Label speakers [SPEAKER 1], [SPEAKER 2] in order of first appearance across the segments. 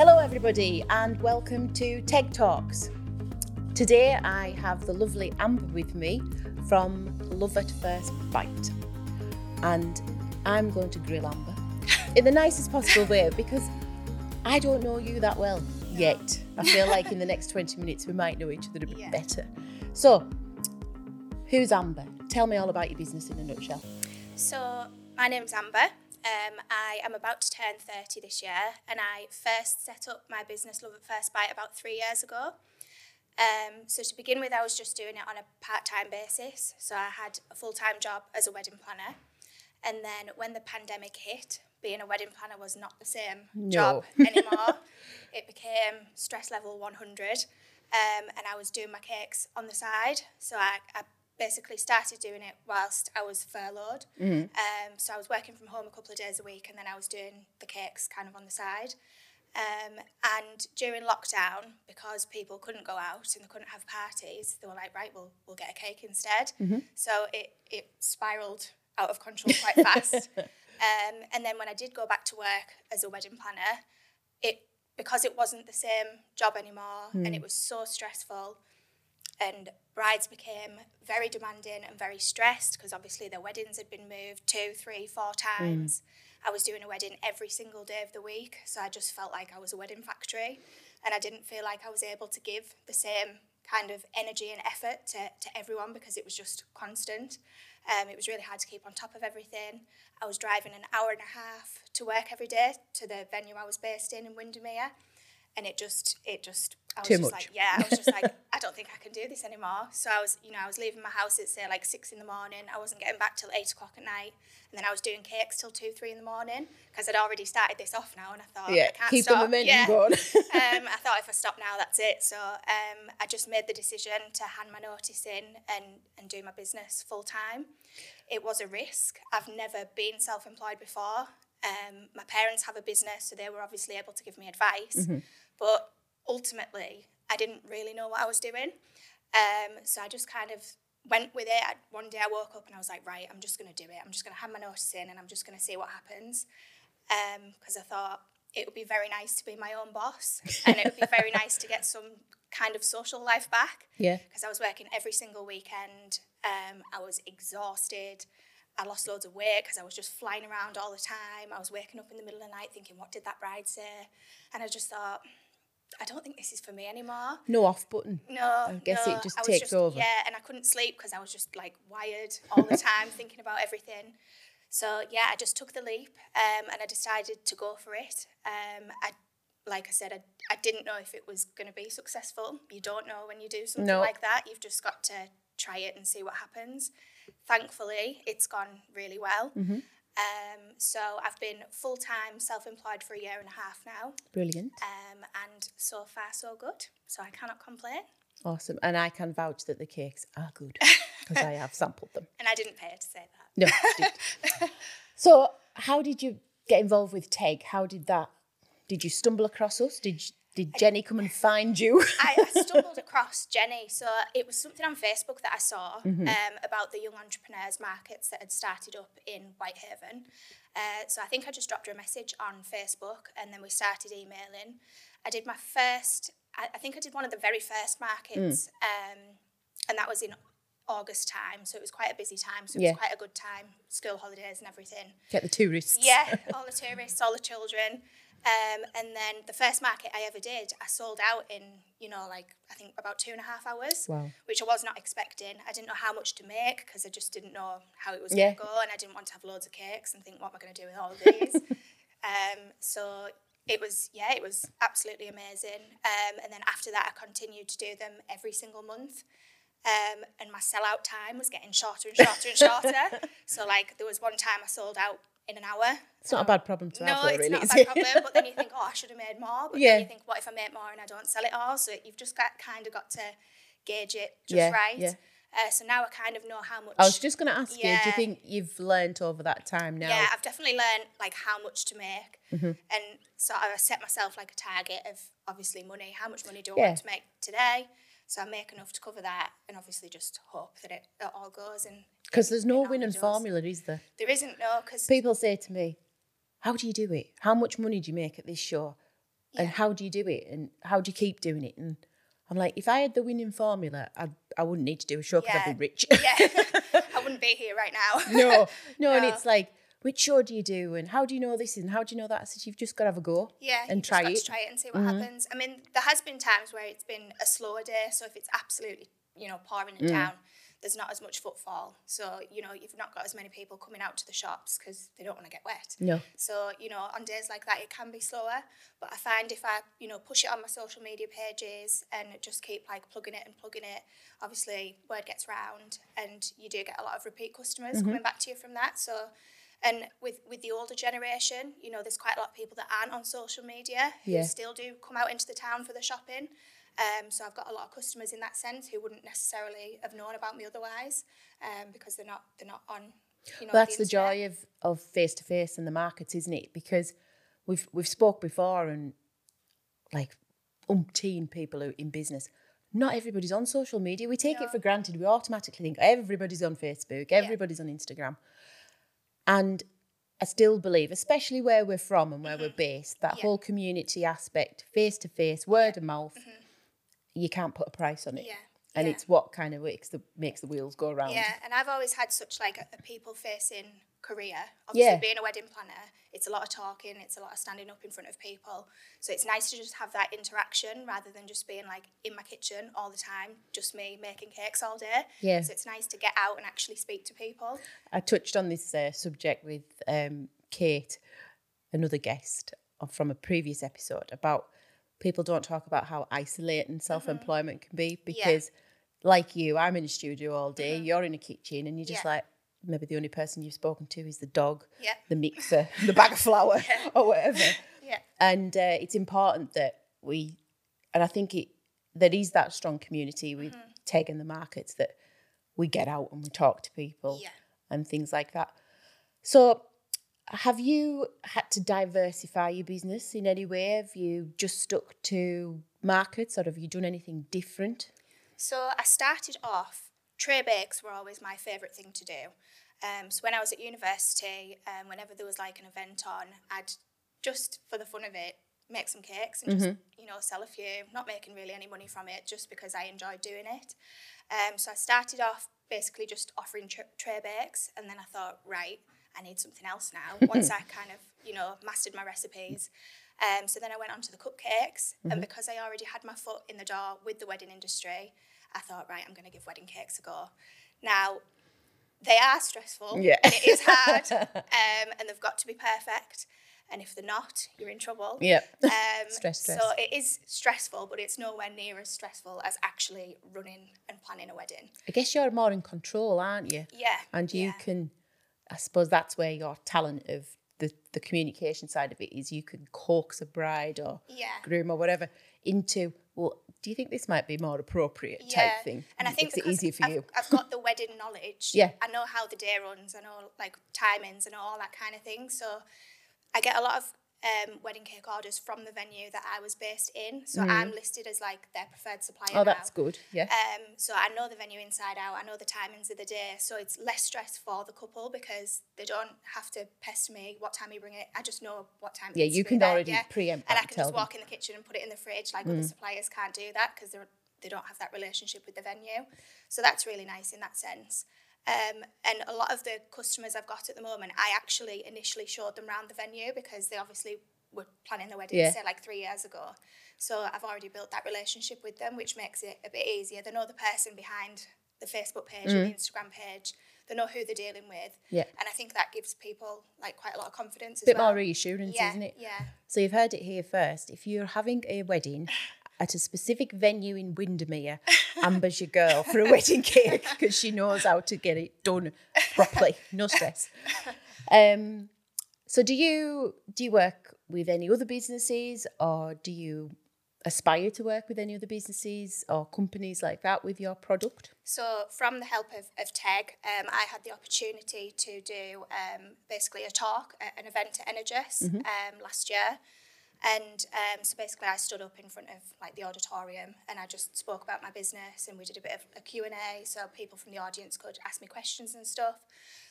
[SPEAKER 1] Hello, everybody, and welcome to TEG Talks. Today I have the lovely Amber with me from Love at First Bite, and I'm going to grill Amber in the nicest possible way because I don't know you that well yet. I feel like in the next 20 minutes we might know each other a bit
[SPEAKER 2] Yeah.
[SPEAKER 1] better. So, who's Amber? Tell me all about your business in a nutshell.
[SPEAKER 2] So, my name's Amber. Um, I am about to turn 30 this year, and I first set up my business Love at First Bite about three years ago. Um, so, to begin with, I was just doing it on a part time basis. So, I had a full time job as a wedding planner. And then, when the pandemic hit, being a wedding planner was not the same job anymore. it became stress level 100. Um, and I was doing my cakes on the side. So, I, I basically started doing it whilst I was furloughed. Um, so I was working from home a couple of days a week, and then I was doing the cakes kind of on the side. Um, and during lockdown, because people couldn't go out and they couldn't have parties, they were like, right, we'll we'll get a cake instead. So it it spiraled out of control quite fast. um, and then when I did go back to work as a wedding planner, it because it wasn't the same job anymore, and it was so stressful and brides became very demanding and very stressed because obviously their weddings had been moved two, three, four times. I was doing a wedding every single day of the week, so I just felt like I was a wedding factory, and I didn't feel like I was able to give the same kind of energy and effort to, to everyone because it was just constant. Um, it was really hard to keep on top of everything. I was driving an hour and a half to work every day to the venue I was based in in Windermere, and it just it just I was
[SPEAKER 1] Too
[SPEAKER 2] just
[SPEAKER 1] much.
[SPEAKER 2] like yeah I was just like I don't think I can do this anymore. So I was you know I was leaving my house at say like six in the morning. I wasn't getting back till eight o'clock at night, and then I was doing cakes till two three in the morning because I'd already started this off now, and I thought
[SPEAKER 1] yeah,
[SPEAKER 2] I can't
[SPEAKER 1] keep
[SPEAKER 2] stop.
[SPEAKER 1] the momentum
[SPEAKER 2] yeah.
[SPEAKER 1] going.
[SPEAKER 2] um, I thought if I stop now, that's it. So um, I just made the decision to hand my notice in and, and do my business full time. It was a risk. I've never been self employed before. Um, my parents have a business, so they were obviously able to give me advice. But ultimately, I didn't really know what I was doing. Um, so I just kind of went with it. I, one day I woke up and I was like, right, I'm just going to do it. I'm just going to hand my notice in and I'm just going to see what happens. Because I thought it would be very nice to be my own boss and it would be very nice to get some kind of social life back
[SPEAKER 1] yeah.
[SPEAKER 2] because I was working every single weekend. Um, I was exhausted. I lost loads of weight because I was just flying around all the time. I was waking up in the middle of the night thinking, what did that bride say? And I just thought, I don't think this is for me anymore.
[SPEAKER 1] No off button.
[SPEAKER 2] No,
[SPEAKER 1] I guess it just takes over.
[SPEAKER 2] Yeah, and I couldn't sleep because I was just like wired all the time thinking about everything. So yeah, I just took the leap um, and I decided to go for it. Um, I, like I said, I, I didn't know if it was going to be successful. You don't know when you do something
[SPEAKER 1] No.
[SPEAKER 2] like that. You've just got to try it and see what happens. Thankfully, it's gone really well.
[SPEAKER 1] Mm-hmm.
[SPEAKER 2] Um, so I've been full time self employed for a year and a half now,
[SPEAKER 1] Brilliant.
[SPEAKER 2] um, and so far so good. So I cannot complain.
[SPEAKER 1] Awesome. And I can vouch that the cakes are good because I have sampled them.
[SPEAKER 2] And I didn't pay her to say that.
[SPEAKER 1] No. so, how did you get involved with Teg? How did that? Did you stumble across us? Did did Jenny come and find you?
[SPEAKER 2] I, I stumbled across Jenny. So it was something on Facebook that I saw um, about the young entrepreneurs markets that had started up in Whitehaven. Uh, so I think I just dropped her a message on Facebook and then we started emailing. I did my first, I, I think I did one of the very first markets, um, and that was in August time. So it was quite a busy time. So it
[SPEAKER 1] Yeah.
[SPEAKER 2] was quite a good time, school holidays and everything.
[SPEAKER 1] Get the tourists.
[SPEAKER 2] Yeah, all the tourists, all the children. Um, and then the first market I ever did, I sold out in, you know, like I think about two and a half hours,
[SPEAKER 1] Wow.
[SPEAKER 2] which I was not expecting. I didn't know how much to make because I just didn't know how it was
[SPEAKER 1] Yeah.
[SPEAKER 2] going to go. And I didn't want to have loads of cakes and think, what am I going to do with all of these? um, so it was, yeah, it was absolutely amazing. Um, and then after that, I continued to do them every single month. Um, and my sellout time was getting shorter and shorter and shorter. So, like, there was one time I sold out in an hour.
[SPEAKER 1] It's not a bad problem to
[SPEAKER 2] No,
[SPEAKER 1] have, though,
[SPEAKER 2] it's not a bad problem. But then you think, oh, I should have made more. But
[SPEAKER 1] Yeah.
[SPEAKER 2] then you think, what if I make more and I don't sell it all? So you've just got kind of got to gauge it just
[SPEAKER 1] Yeah,
[SPEAKER 2] right.
[SPEAKER 1] yeah.
[SPEAKER 2] Uh, so now I kind of know how much.
[SPEAKER 1] I was just going to ask you, do you think you've learnt over that time now?
[SPEAKER 2] Yeah, I've definitely learned like how much to make,
[SPEAKER 1] Mm-hmm.
[SPEAKER 2] and so I set myself like a target of obviously money. How much money do I
[SPEAKER 1] Yeah.
[SPEAKER 2] want to make today? So I make enough to cover that, and obviously just hope that it, it all goes. And
[SPEAKER 1] Because there's no winning formula, is there?
[SPEAKER 2] there isn't no because
[SPEAKER 1] People say to me, How do you do it? How much money do you make at this show? and how do you do it and how do you keep doing it and i'm like if i had the winning formula i i wouldn't need to do a show because
[SPEAKER 2] Yeah.
[SPEAKER 1] i'd be rich
[SPEAKER 2] Yeah, I wouldn't be here right now.
[SPEAKER 1] no no and it's like which show do you do and how do you know this and how do you know that i said you've just got to have a go
[SPEAKER 2] Yeah,
[SPEAKER 1] and try it. Mm-hmm.
[SPEAKER 2] Try it and see what happens. I mean, there has been times where it's been a slower day, so if it's absolutely, you know, pouring
[SPEAKER 1] Mm.
[SPEAKER 2] it down, there's not as much footfall. So you know, you've not got as many people coming out to the shops because they don't want to get wet.
[SPEAKER 1] no
[SPEAKER 2] So you know, on days like that, it can be slower. But I find if I, you know, push it on my social media pages and just keep like plugging it and plugging it, obviously word gets round, and you do get a lot of repeat customers
[SPEAKER 1] Mm-hmm.
[SPEAKER 2] coming back to you from that. So. And with, with the older generation, you know, there's quite a lot of people that aren't on social media who
[SPEAKER 1] Yeah.
[SPEAKER 2] still do come out into the town for the shopping. Um, so I've got a lot of customers in that sense who wouldn't necessarily have known about me otherwise, um, because they're not they're not on. You know,
[SPEAKER 1] Well, that's the
[SPEAKER 2] internet.
[SPEAKER 1] joy of of face to face in the markets, isn't it? Because we've we've spoke before and like umpteen people who in business. Not everybody's on social media. We take it for granted. We automatically think everybody's on Facebook, everybody's on Instagram. And I still believe, especially where we're from and where we're mm-hmm. based, that
[SPEAKER 2] Yeah.
[SPEAKER 1] whole community aspect, face to face, word of mouth, mm-hmm. you can't put a price on it.
[SPEAKER 2] Yeah,
[SPEAKER 1] And
[SPEAKER 2] yeah.
[SPEAKER 1] it's what kind of makes the makes the wheels go around.
[SPEAKER 2] Yeah, and I've always had such like a, a people facing career. Obviously,
[SPEAKER 1] Yeah.
[SPEAKER 2] being a wedding planner, it's a lot of talking, it's a lot of standing up in front of people. So it's nice to just have that interaction rather than just being like in my kitchen all the time, just me making cakes all day.
[SPEAKER 1] Yeah.
[SPEAKER 2] So it's nice to get out and actually speak to people.
[SPEAKER 1] I touched on this uh, subject with um, Kate, another guest from a previous episode, about people don't talk about how isolating self employment can be because, like you, I'm in a studio all day, you're in a kitchen, and you're just
[SPEAKER 2] Yeah.
[SPEAKER 1] like, maybe the only person you've spoken to is the dog,
[SPEAKER 2] Yeah.
[SPEAKER 1] the mixer, the bag of flour, or whatever.
[SPEAKER 2] Yeah.
[SPEAKER 1] And uh, it's important that we, and I think it there is that strong community with
[SPEAKER 2] Mm-hmm.
[SPEAKER 1] Teg and the markets that we get out and we talk to people
[SPEAKER 2] Yeah.
[SPEAKER 1] and things like that. So, have you had to diversify your business in any way? Have you just stuck to markets, or have you done anything different?
[SPEAKER 2] So I started off, tray bakes were always my favourite thing to do. Um, so when I was at university, um, whenever there was like an event on, I'd just for the fun of it make some cakes and just you know sell a few. Not making really any money from it, just because I enjoyed doing it. Um, so I started off basically just offering tr- tray bakes, and then I thought, right, I need something else now. Once I kind of you know mastered my recipes. Um, so then I went on to the cupcakes, and because I already had my foot in the door with the wedding industry, I thought, right, I'm going to give wedding cakes a go. Now, they are stressful,
[SPEAKER 1] Yeah.
[SPEAKER 2] and it is hard, um, and they've got to be perfect. And if they're not, you're in trouble.
[SPEAKER 1] Yep.
[SPEAKER 2] Um,
[SPEAKER 1] Stress, stress.
[SPEAKER 2] So it is stressful, but it's nowhere near as stressful as actually running and planning a wedding.
[SPEAKER 1] I guess you're more in control, aren't you?
[SPEAKER 2] Yeah.
[SPEAKER 1] And you
[SPEAKER 2] yeah.
[SPEAKER 1] can, I suppose that's where your talent of the, the communication side of it is you can coax a bride or
[SPEAKER 2] Yeah.
[SPEAKER 1] groom or whatever into, well, do you think this might be more appropriate
[SPEAKER 2] yeah.
[SPEAKER 1] type thing?
[SPEAKER 2] And I think it's
[SPEAKER 1] easier for
[SPEAKER 2] I've,
[SPEAKER 1] you.
[SPEAKER 2] I've got the wedding knowledge.
[SPEAKER 1] Yeah.
[SPEAKER 2] I know how the day runs. I know like timings and all that kind of thing. So I get a lot of um, wedding cake orders from the venue that I was based in. So I'm listed as like their preferred supplier.
[SPEAKER 1] Mm. Oh, that's
[SPEAKER 2] now.
[SPEAKER 1] good. Yeah.
[SPEAKER 2] Um, so I know the venue inside out. I know the timings of the day. So it's less stress for the couple because they don't have to pester me. What time you bring it? I just know what time.
[SPEAKER 1] Yeah, you can already
[SPEAKER 2] yeah.
[SPEAKER 1] preempt
[SPEAKER 2] And I can just
[SPEAKER 1] them. Mm.
[SPEAKER 2] walk in the kitchen and put it in the fridge. Like other suppliers can't do that because they're they don't have that relationship with the venue. So that's really nice in that sense. Um, and a lot of the customers I've got at the moment, I actually initially showed them around the venue because they obviously were planning the wedding,
[SPEAKER 1] Yeah.
[SPEAKER 2] say like three years ago. So I've already built that relationship with them, which makes it a bit easier. They know the person behind the Facebook page or the Instagram page. They know who they're dealing with.
[SPEAKER 1] Mm. Yeah.
[SPEAKER 2] And I think that gives people like quite a lot of confidence as
[SPEAKER 1] bit
[SPEAKER 2] well.
[SPEAKER 1] more reassurance,
[SPEAKER 2] yeah,
[SPEAKER 1] isn't it?
[SPEAKER 2] Yeah.
[SPEAKER 1] So you've heard it here first. If you're having a wedding at a specific venue in Windermere, Amber's your girl for a wedding cake because she knows how to get it done properly. No stress. Um, so do you do you work with any other businesses or do you aspire to work with any other businesses or companies like that with your product?
[SPEAKER 2] So, from the help of, of TEG, um, I had the opportunity to do um, basically a talk at an event at Energus um, last year. And um, so basically I stood up in front of like the auditorium and I just spoke about my business and we did a bit of a Q&A so people from the audience could ask me questions and stuff.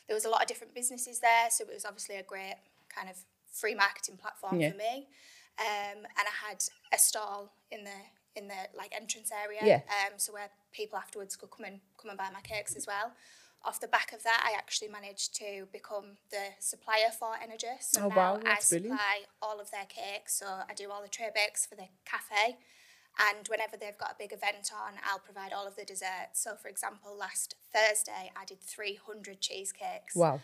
[SPEAKER 2] There was a lot of different businesses there so it was obviously a great kind of free marketing platform
[SPEAKER 1] Yeah.
[SPEAKER 2] for me. um, and I had a stall in the in the like entrance area.
[SPEAKER 1] Yeah.
[SPEAKER 2] Um, so where people afterwards could come and come and buy my cakes as well. Off the back of that, I actually managed to become the supplier for Energus. So
[SPEAKER 1] Oh,
[SPEAKER 2] now
[SPEAKER 1] wow,
[SPEAKER 2] I
[SPEAKER 1] that's brilliant.
[SPEAKER 2] supply all of their cakes. So I do all the tray bakes for the cafe. And whenever they've got a big event on, I'll provide all of the desserts. So, for example, last Thursday, I did 300 cheesecakes.
[SPEAKER 1] Wow.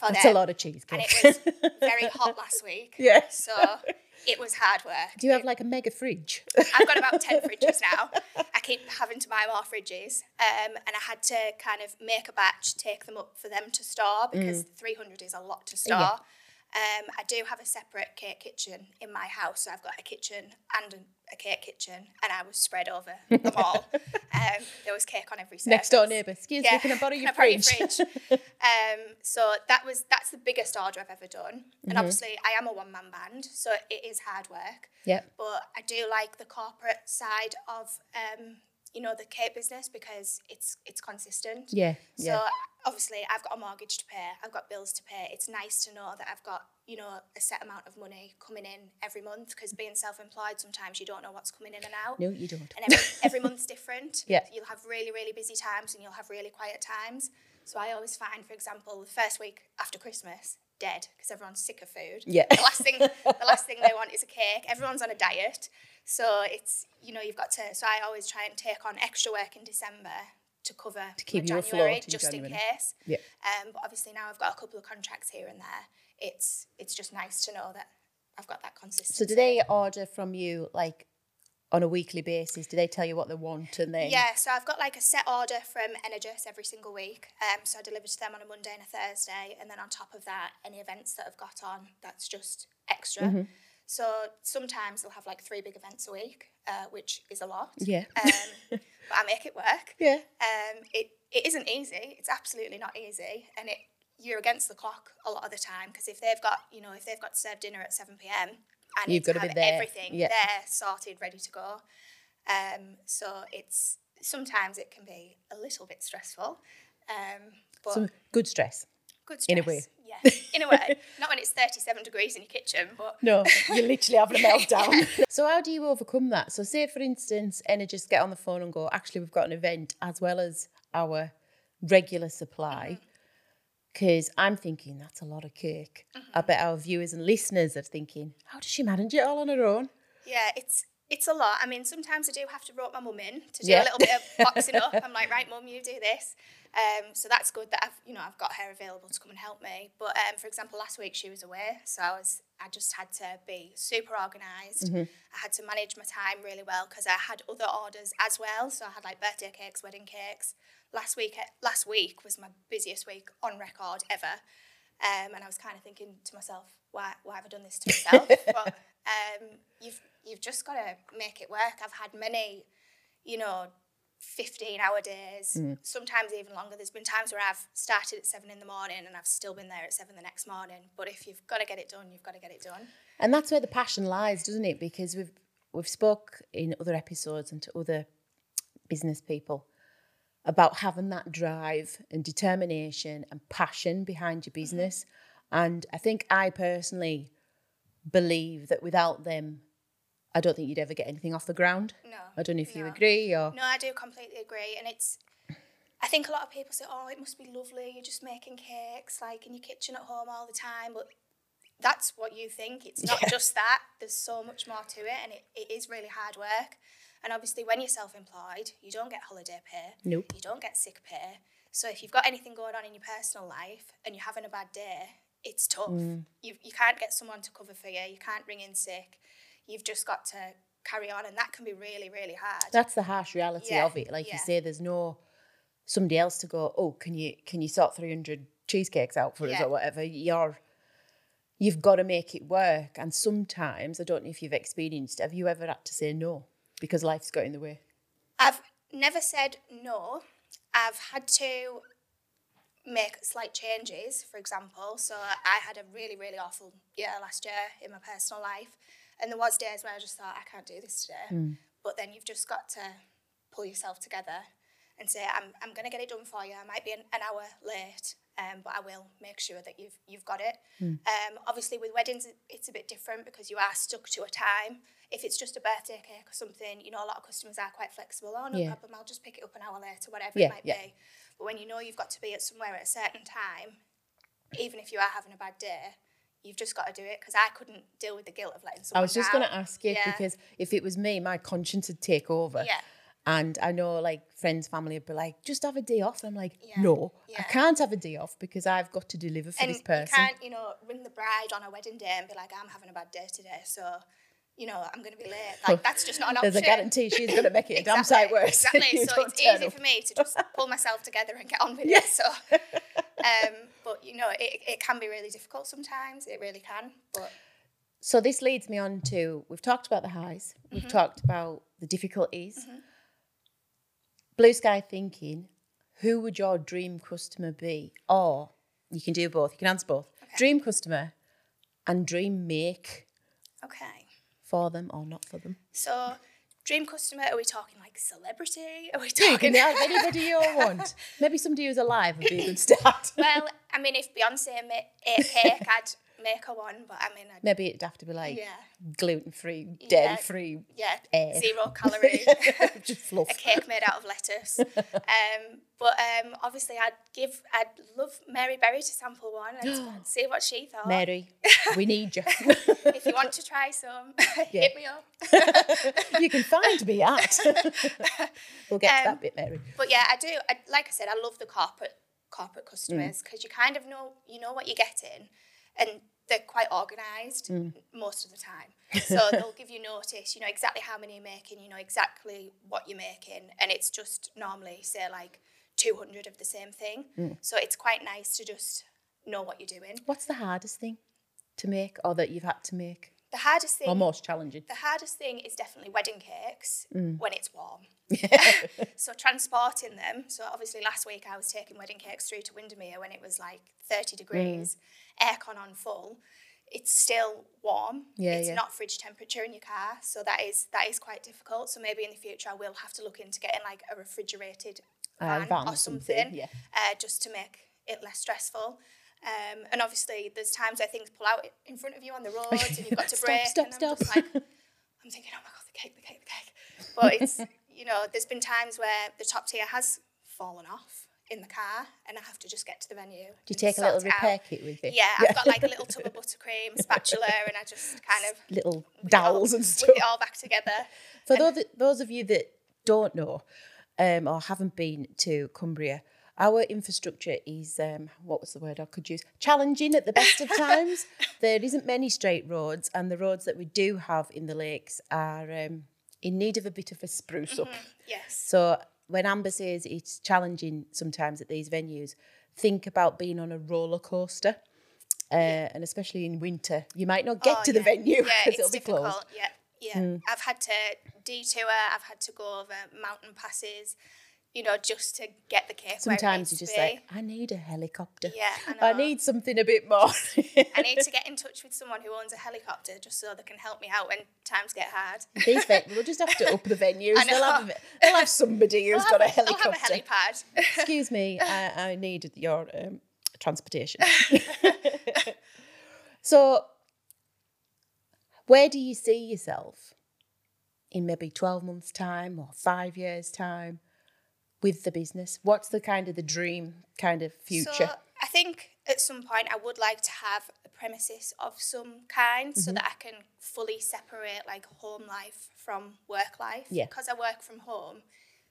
[SPEAKER 1] That's
[SPEAKER 2] them.
[SPEAKER 1] a lot of
[SPEAKER 2] And it was very hot last week.
[SPEAKER 1] Yeah.
[SPEAKER 2] So it was hard work.
[SPEAKER 1] Do you have like a mega fridge?
[SPEAKER 2] I've got about 10 fridges now. I keep having to buy more fridges. Um, and I had to kind of make a batch, take them up for them to store because 300 is a lot to store.
[SPEAKER 1] Yeah.
[SPEAKER 2] Um, I do have a separate cake kitchen in my house. So I've got a kitchen and a, a cake kitchen, and I was spread over them all. Um, there was cake on every surface.
[SPEAKER 1] Next door neighbour. Excuse me, can I borrow
[SPEAKER 2] can
[SPEAKER 1] your
[SPEAKER 2] I borrow your
[SPEAKER 1] fridge?
[SPEAKER 2] fridge? um, so that was that's the biggest order I've ever done,
[SPEAKER 1] Mm-hmm.
[SPEAKER 2] and obviously I am a one man band, so it is hard work.
[SPEAKER 1] Yep.
[SPEAKER 2] But I do like the corporate side of um, you know the cake business because it's it's consistent.
[SPEAKER 1] Yeah.
[SPEAKER 2] So
[SPEAKER 1] Yeah.
[SPEAKER 2] obviously I've got a mortgage to pay, I've got bills to pay. It's nice to know that I've got, you know, a set amount of money coming in every month because being self-employed sometimes you don't know what's coming in and out.
[SPEAKER 1] No, you don't.
[SPEAKER 2] And every, every month's different.
[SPEAKER 1] Yeah.
[SPEAKER 2] You'll have really, really busy times and you'll have really quiet times. So I always find, for example, the first week after Christmas, dead because everyone's sick of food.
[SPEAKER 1] Yeah.
[SPEAKER 2] The last thing the last thing they want is a cake. Everyone's on a diet. So it's you know, you've got to so I always try and take on extra work in December to cover to
[SPEAKER 1] keep you
[SPEAKER 2] January
[SPEAKER 1] afloat
[SPEAKER 2] just
[SPEAKER 1] January.
[SPEAKER 2] in case.
[SPEAKER 1] Yeah.
[SPEAKER 2] Um, but obviously now I've got a couple of contracts here and there. It's it's just nice to know that I've got that consistency.
[SPEAKER 1] So do they order from you like on a weekly basis? Do they tell you what they want and then
[SPEAKER 2] Yeah, so I've got like a set order from Energus every single week. Um, so I deliver to them on a Monday and a Thursday, and then on top of that, any events that I've got on, that's just extra.
[SPEAKER 1] Mm-hmm.
[SPEAKER 2] So sometimes they'll have like three big events a week, uh, which is a lot.
[SPEAKER 1] Yeah.
[SPEAKER 2] Um, but I make it work.
[SPEAKER 1] Yeah.
[SPEAKER 2] Um, it it isn't easy. It's absolutely not easy, and it you're against the clock a lot of the time because if they've got you know if they've got to serve dinner at seven pm, and
[SPEAKER 1] You've gotta be
[SPEAKER 2] have
[SPEAKER 1] there,
[SPEAKER 2] everything
[SPEAKER 1] yeah.
[SPEAKER 2] there sorted, ready to go. Um, so it's sometimes it can be a little bit stressful, um, but
[SPEAKER 1] Some good stress.
[SPEAKER 2] good stress.
[SPEAKER 1] in a way.
[SPEAKER 2] yeah, in a way. Not when it's thirty-seven degrees in your kitchen, but
[SPEAKER 1] No, you're literally having a meltdown. So how do you overcome that? So say for instance, Energus get on the phone and go, actually we've got an event as well as our regular supply. Because I'm thinking that's a lot of cake. I bet our viewers and listeners are thinking, how does she manage it all on her own?
[SPEAKER 2] Yeah, it's it's a lot. I mean, sometimes I do have to rope my mum in to do
[SPEAKER 1] Yeah.
[SPEAKER 2] a little bit of boxing up. I'm like, right, mum, you do this. Um, so that's good that I've you know I've got her available to come and help me. But um, for example, last week she was away, so I was I just had to be super organized I had to manage my time really well because I had other orders as well. So I had like birthday cakes, wedding cakes. Last week last week was my busiest week on record ever. Um, and I was kind of thinking to myself, why, why have I done this to myself? but um, you've you've just got to make it work. I've had many, you know, fifteen hour days, sometimes even longer. There's been times where I've started at seven in the morning and I've still been there at seven the next morning. But if you've got to get it done, you've got to get it done.
[SPEAKER 1] And that's where the passion lies, doesn't it? Because we've we've spoke in other episodes and to other business people about having that drive and determination and passion behind your mm-hmm. business. And I think I personally believe that without them, I don't think you'd ever get anything off the ground.
[SPEAKER 2] No,
[SPEAKER 1] I don't know if you agree or
[SPEAKER 2] No, I do completely agree. And it's, I think a lot of people say, oh, it must be lovely. You're just making cakes like in your kitchen at home all the time. But that's what you think. It's not
[SPEAKER 1] Yeah.
[SPEAKER 2] just that. There's so much more to it. And it, it is really hard work. And obviously, when you're self employed, you don't get holiday pay.
[SPEAKER 1] Nope.
[SPEAKER 2] You don't get sick pay. So if you've got anything going on in your personal life and you're having a bad day, it's tough.
[SPEAKER 1] Mm.
[SPEAKER 2] You, you can't get someone to cover for you. You can't ring in sick. You've just got to carry on. And that can be really, really hard.
[SPEAKER 1] that's the harsh reality
[SPEAKER 2] Yeah,
[SPEAKER 1] of it. Like you say, there's no somebody else to go, oh, can you can you sort 300 cheesecakes out for us or whatever? You're you've got to make it work. And sometimes, I don't know if you've experienced, have you ever had to say no because life's got in the way?
[SPEAKER 2] I've never said no. I've had to make slight changes, for example. So I had a really, really awful year last year in my personal life. And there was days where I just thought, I can't do this today. Mm. But then you've just got to pull yourself together and say, I'm, I'm going to get it done for you. I might be an, an hour late. Um, but I will make sure that you've you've got it. Um, obviously, with weddings, it's a bit different because you are stuck to a time. If it's just a birthday cake or something, you know, a lot of customers are quite flexible. Oh, no
[SPEAKER 1] Yeah.
[SPEAKER 2] problem, I'll just pick it up an hour later, whatever
[SPEAKER 1] Yeah,
[SPEAKER 2] it might
[SPEAKER 1] yeah.
[SPEAKER 2] be. But when you know you've got to be at somewhere at a certain time, even if you are having a bad day, you've just got to do it because I couldn't deal with the guilt of letting someone
[SPEAKER 1] I was just going to ask you
[SPEAKER 2] Yeah.
[SPEAKER 1] because if it was me, my conscience would take over.
[SPEAKER 2] Yeah.
[SPEAKER 1] And I know like friends, family would be like, just have a day off. And I'm like,
[SPEAKER 2] Yeah.
[SPEAKER 1] no, I can't have a day off because I've got to deliver for
[SPEAKER 2] and
[SPEAKER 1] this
[SPEAKER 2] you
[SPEAKER 1] person.
[SPEAKER 2] can't, you know, ring the bride on a wedding day and be like, I'm having a bad day today, so you know, I'm going to be late. Like that's just not an option.
[SPEAKER 1] There's a guarantee she's going to make it a damn sight worse.
[SPEAKER 2] Exactly. So it's easy
[SPEAKER 1] up.
[SPEAKER 2] for me to just pull myself together and get on with it. So, um, but you know, it, it can be really difficult sometimes. It really can. But
[SPEAKER 1] So this leads me on to we've talked about the highs,
[SPEAKER 2] Mm-hmm.
[SPEAKER 1] we've talked about the difficulties. Blue sky thinking, who would your dream customer be? Or you can do both, you can answer both. Dream customer and dream make
[SPEAKER 2] okay.
[SPEAKER 1] for them or not for them.
[SPEAKER 2] So, dream customer, are we talking like celebrity? Are we talking?
[SPEAKER 1] have anybody you want. Maybe somebody who's alive would be a good start.
[SPEAKER 2] well, I mean, if Beyonce made a cake, I'd make her one. But I mean, I'd,
[SPEAKER 1] Maybe it'd have to be like
[SPEAKER 2] yeah,
[SPEAKER 1] gluten free,
[SPEAKER 2] Yeah.
[SPEAKER 1] dairy free,
[SPEAKER 2] yeah,
[SPEAKER 1] Eh.
[SPEAKER 2] zero calorie.
[SPEAKER 1] just fluff.
[SPEAKER 2] a cake made out of lettuce. Um, but um, obviously, I'd give, I'd love Mary Berry to sample one and see what she thought.
[SPEAKER 1] Mary, we need you.
[SPEAKER 2] If you want to try some,
[SPEAKER 1] Yeah.
[SPEAKER 2] hit me up.
[SPEAKER 1] you can find me at. we'll get to
[SPEAKER 2] Um,
[SPEAKER 1] that bit, Mary.
[SPEAKER 2] But yeah, I do. I, like I said, I love the corporate corporate
[SPEAKER 1] Mm.
[SPEAKER 2] customers because you kind of know you know what you're getting, and they're quite organised
[SPEAKER 1] Mm.
[SPEAKER 2] most of the time. So they'll give you notice. You know exactly how many you're making. You know exactly what you're making, and it's just normally say like 200 of the same thing.
[SPEAKER 1] Mm.
[SPEAKER 2] So it's quite nice to just know what you're doing.
[SPEAKER 1] What's the hardest thing to make or that you've had to make?
[SPEAKER 2] The hardest thing.
[SPEAKER 1] Or most challenging?
[SPEAKER 2] The hardest thing is definitely wedding cakes
[SPEAKER 1] Mm.
[SPEAKER 2] when it's warm. so transporting them. So obviously last week I was taking wedding cakes through to Windermere when it was like 30 degrees,
[SPEAKER 1] Mm.
[SPEAKER 2] aircon on full. It's still warm.
[SPEAKER 1] Yeah,
[SPEAKER 2] it's
[SPEAKER 1] yeah.
[SPEAKER 2] not fridge temperature in your car, so that is that is quite difficult. So maybe in the future I will have to look into getting like a refrigerated
[SPEAKER 1] Uh,
[SPEAKER 2] van,
[SPEAKER 1] van
[SPEAKER 2] or
[SPEAKER 1] or
[SPEAKER 2] something,
[SPEAKER 1] something, yeah.
[SPEAKER 2] uh, just to make it less stressful. Um, and obviously, there's times where things pull out in front of you on the road, and you've got to
[SPEAKER 1] Stop,
[SPEAKER 2] brake.
[SPEAKER 1] stop,
[SPEAKER 2] and I'm
[SPEAKER 1] stop.
[SPEAKER 2] just like, I'm thinking, oh my god, the cake, the cake, the cake. But it's, you know, there's been times where the top tier has fallen off in the car, and I have to just get to the venue.
[SPEAKER 1] Do you take a little repair kit with you?
[SPEAKER 2] Yeah, I've got like a little tub of buttercream, spatula, and I just kind of
[SPEAKER 1] Little
[SPEAKER 2] it all-
[SPEAKER 1] dowels and stuff.
[SPEAKER 2] it all back together.
[SPEAKER 1] For those, those of you that don't know um, or haven't been to Cumbria, our infrastructure is, um, what was the word I could use? Challenging at the best of times. there isn't many straight roads, and the roads that we do have in the lakes are um, in need of a bit of a spruce up.
[SPEAKER 2] Yes.
[SPEAKER 1] So when Amber says it's challenging sometimes at these venues, think about being on a roller coaster. Uh, and especially in winter, you might not get
[SPEAKER 2] Oh,
[SPEAKER 1] to the
[SPEAKER 2] yeah.
[SPEAKER 1] venue
[SPEAKER 2] Yeah,
[SPEAKER 1] because
[SPEAKER 2] it's
[SPEAKER 1] it'll be
[SPEAKER 2] difficult.
[SPEAKER 1] closed.
[SPEAKER 2] Yeah, yeah. I've had to detour. I've had to go over mountain passes. You know, just to get the cake.
[SPEAKER 1] Sometimes you're just
[SPEAKER 2] be.
[SPEAKER 1] like, I need a helicopter.
[SPEAKER 2] Yeah, I
[SPEAKER 1] I need something a bit more.
[SPEAKER 2] I need to get in touch with someone who owns a helicopter just so they can help me out when times get hard.
[SPEAKER 1] These ven- we'll just have to up the venues. They'll have, a, they'll have somebody who's got a
[SPEAKER 2] I'll
[SPEAKER 1] helicopter.
[SPEAKER 2] have a helipad.
[SPEAKER 1] Excuse me, I, I need your um, transportation. so, where do you see yourself in maybe 12 months' time or five years' time with the business? What's the kind of the dream kind of future?
[SPEAKER 2] So I think at some point I would like to have a premises of some kind so
[SPEAKER 1] Mm-hmm.
[SPEAKER 2] that I can fully separate like home life from work life.
[SPEAKER 1] Yeah.
[SPEAKER 2] Because I work from home,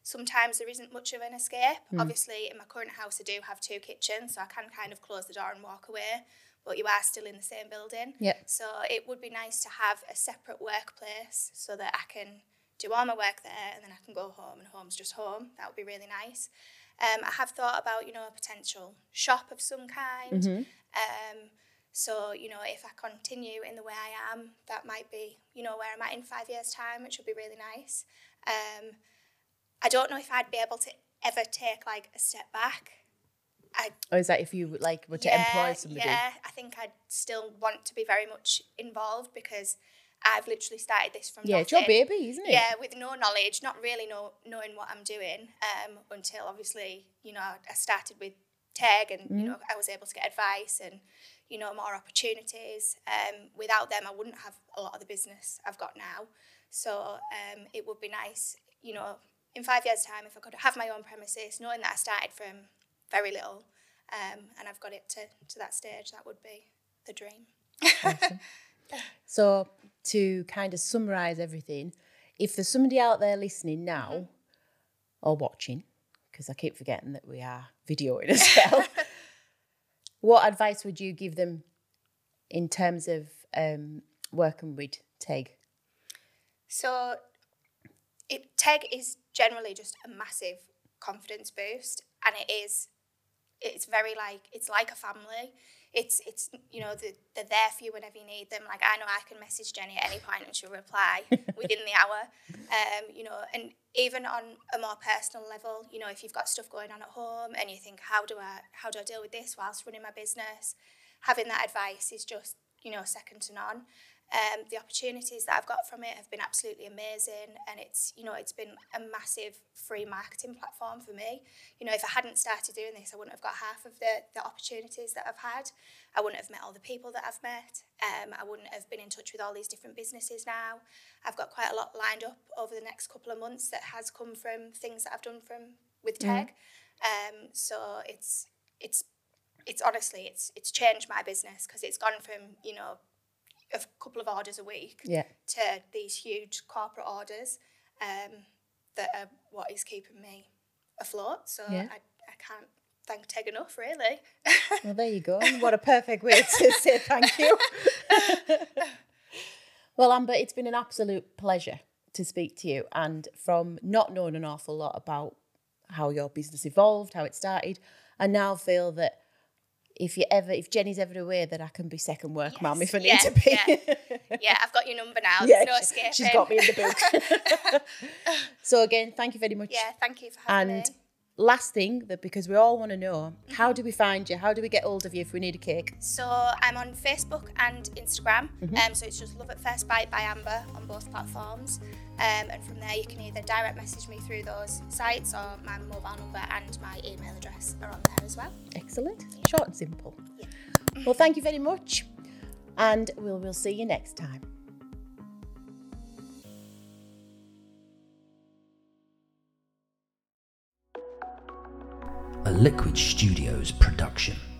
[SPEAKER 2] sometimes there isn't much of an escape.
[SPEAKER 1] Mm.
[SPEAKER 2] Obviously, in my current house, I do have two kitchens, so I can kind of close the door and walk away. But you are still in the same building.
[SPEAKER 1] Yeah.
[SPEAKER 2] So it would be nice to have a separate workplace so that I can do all my work there and then I can go home and home's just home. That would be really nice. Um, I have thought about, you know, a potential shop of some kind. Um, so, you know, if I continue in the way I am, that might be, you know, where I'm at in five years' time, which would be really nice. Um, I don't know if I'd be able to ever take like a step back. I
[SPEAKER 1] Or is that if you like were to employ somebody?
[SPEAKER 2] yeah, I think I'd still want to be very much involved because I've literally started this from
[SPEAKER 1] Yeah, it's your baby, isn't it?
[SPEAKER 2] Yeah, with no knowledge, not really know, knowing what I'm doing um, until obviously, you know, I started with TEG, and you know I was able to get advice and you know more opportunities. Um, without them, I wouldn't have a lot of the business I've got now. So um, it would be nice, you know, in five years' time, if I could have my own premises, knowing that I started from very little, um, and I've got it to to that stage, that would be the dream.
[SPEAKER 1] Awesome. so to kind of summarize everything, if there's somebody out there listening now
[SPEAKER 2] Mm-hmm.
[SPEAKER 1] or watching, because I keep forgetting that we are videoing as well, what advice would you give them in terms of um, working with TEG?
[SPEAKER 2] So it TEG is generally just a massive confidence boost and it is it's very like it's like a family. It's it's you know the, they're there for you whenever you need them. Like I know I can message Jenny at any point and she'll reply within the hour. Um, you know, and even on a more personal level, you know, if you've got stuff going on at home and you think how do I how do I deal with this whilst running my business, having that advice is just you know second to none. Um, the opportunities that I've got from it have been absolutely amazing, and it's you know it's been a massive free marketing platform for me. You know, if I hadn't started doing this, I wouldn't have got half of the the opportunities that I've had. I wouldn't have met all the people that I've met. Um, I wouldn't have been in touch with all these different businesses now. I've got quite a lot lined up over the next couple of months that has come from things that I've done from with Teg. Um, so it's it's it's honestly it's it's changed my business because it's gone from you know a couple of orders a week
[SPEAKER 1] Yeah.
[SPEAKER 2] to these huge corporate orders um, that are what is keeping me afloat. So
[SPEAKER 1] Yeah.
[SPEAKER 2] I, I can't thank Teg enough, really.
[SPEAKER 1] Well, there you go. What a perfect way to say thank you. well, Amber, it's been an absolute pleasure to speak to you. And from not knowing an awful lot about how your business evolved, how it started, I now feel that if you ever, if Jenny's ever aware that I can be second work
[SPEAKER 2] Yes,
[SPEAKER 1] mum if I need
[SPEAKER 2] yeah,
[SPEAKER 1] to be.
[SPEAKER 2] yeah. yeah, I've got your number now.
[SPEAKER 1] Yeah,
[SPEAKER 2] no escaping.
[SPEAKER 1] she's got me in the book. so again, thank you very much.
[SPEAKER 2] yeah, thank you for having
[SPEAKER 1] And
[SPEAKER 2] me.
[SPEAKER 1] Last thing that because we all want to know, how do we find you? How do we get hold of you if we need a cake?
[SPEAKER 2] So I'm on Facebook and Instagram. Um, so it's just Love at First Bite by Amber on both platforms. Um, and from there, you can either direct message me through those sites or my mobile number and my email address are on there as well.
[SPEAKER 1] Excellent. Short and simple. Well, thank you very much. And we'll, we'll see you next time.
[SPEAKER 3] A Liquid Studios production.